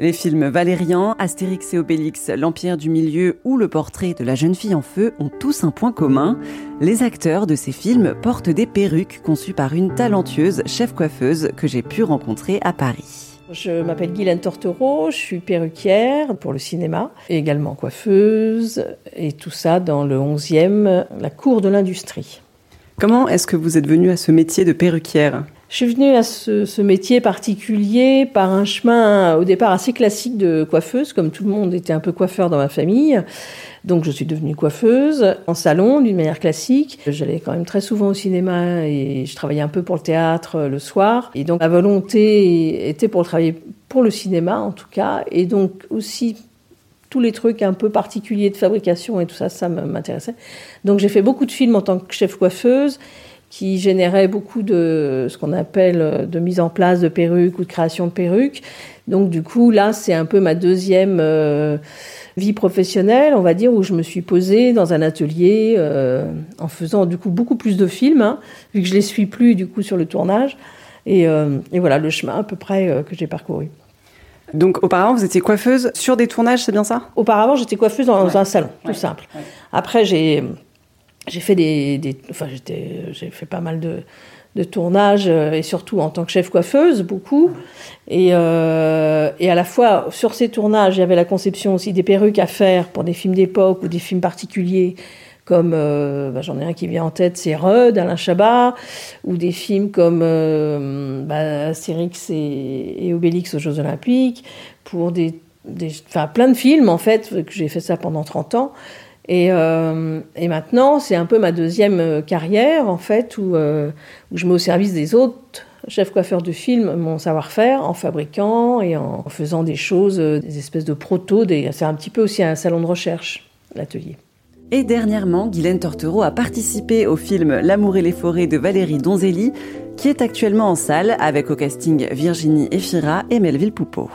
Les films Valérian, Astérix et Obélix, L'Empire du Milieu ou Le Portrait de la jeune fille en feu ont tous un point commun. Les acteurs de ces films portent des perruques conçues par une talentueuse chef coiffeuse que j'ai pu rencontrer à Paris. Je m'appelle Guylaine Tortereau, je suis perruquière pour le cinéma, et également coiffeuse, et tout ça dans le 11e, la cour de l'industrie. Comment est-ce que vous êtes venue à ce métier de perruquière? Je suis venue à ce, métier particulier par un chemin au départ assez classique de coiffeuse, comme tout le monde était un peu coiffeur dans ma famille. Donc je suis devenue coiffeuse en salon d'une manière classique. J'allais quand même très souvent au cinéma et je travaillais un peu pour le théâtre le soir. Et donc ma volonté était pour travailler pour le cinéma en tout cas. Et donc aussi tous les trucs un peu particuliers de fabrication et tout ça, ça m'intéressait. Donc j'ai fait beaucoup de films en tant que chef coiffeuse qui générait beaucoup de ce qu'on appelle euh, de mise en place de perruques ou de création de perruques. Donc du coup, là, c'est un peu ma deuxième euh, vie professionnelle, on va dire, où je me suis posée dans un atelier euh, en faisant du coup beaucoup plus de films, hein, vu que je les suis plus du coup sur le tournage. Et, voilà le chemin à peu près que j'ai parcouru. Donc auparavant, vous étiez coiffeuse sur des tournages, c'est bien ça? Auparavant, j'étais coiffeuse dans un salon, tout simple. Après, j'ai j'ai fait des, des enfin j'ai fait pas mal de, de tournages euh, et surtout en tant que chef coiffeuse beaucoup. Et, euh, et à la fois sur ces tournages il y avait la conception aussi des perruques à faire pour des films d'époque ou des films particuliers comme euh, bah, j'en ai un qui vient en tête c'est Rudd Alain Chabat ou des films comme euh, bah, et, et, Obélix aux Jeux Olympiques pour des, des enfin plein de films en fait que j'ai fait ça pendant 30 ans et, euh, et maintenant, c'est un peu ma deuxième euh, carrière, en fait, où, euh, où je mets au service des autres chefs coiffeurs de films mon savoir-faire en fabriquant et en faisant des choses, des espèces de proto. C'est un petit peu aussi un salon de recherche, l'atelier. Et dernièrement, Guylaine Tortereau a participé au film L'amour et les forêts de Valérie Donzelli, qui est actuellement en salle avec au casting Virginie Efira et Melville Poupeau.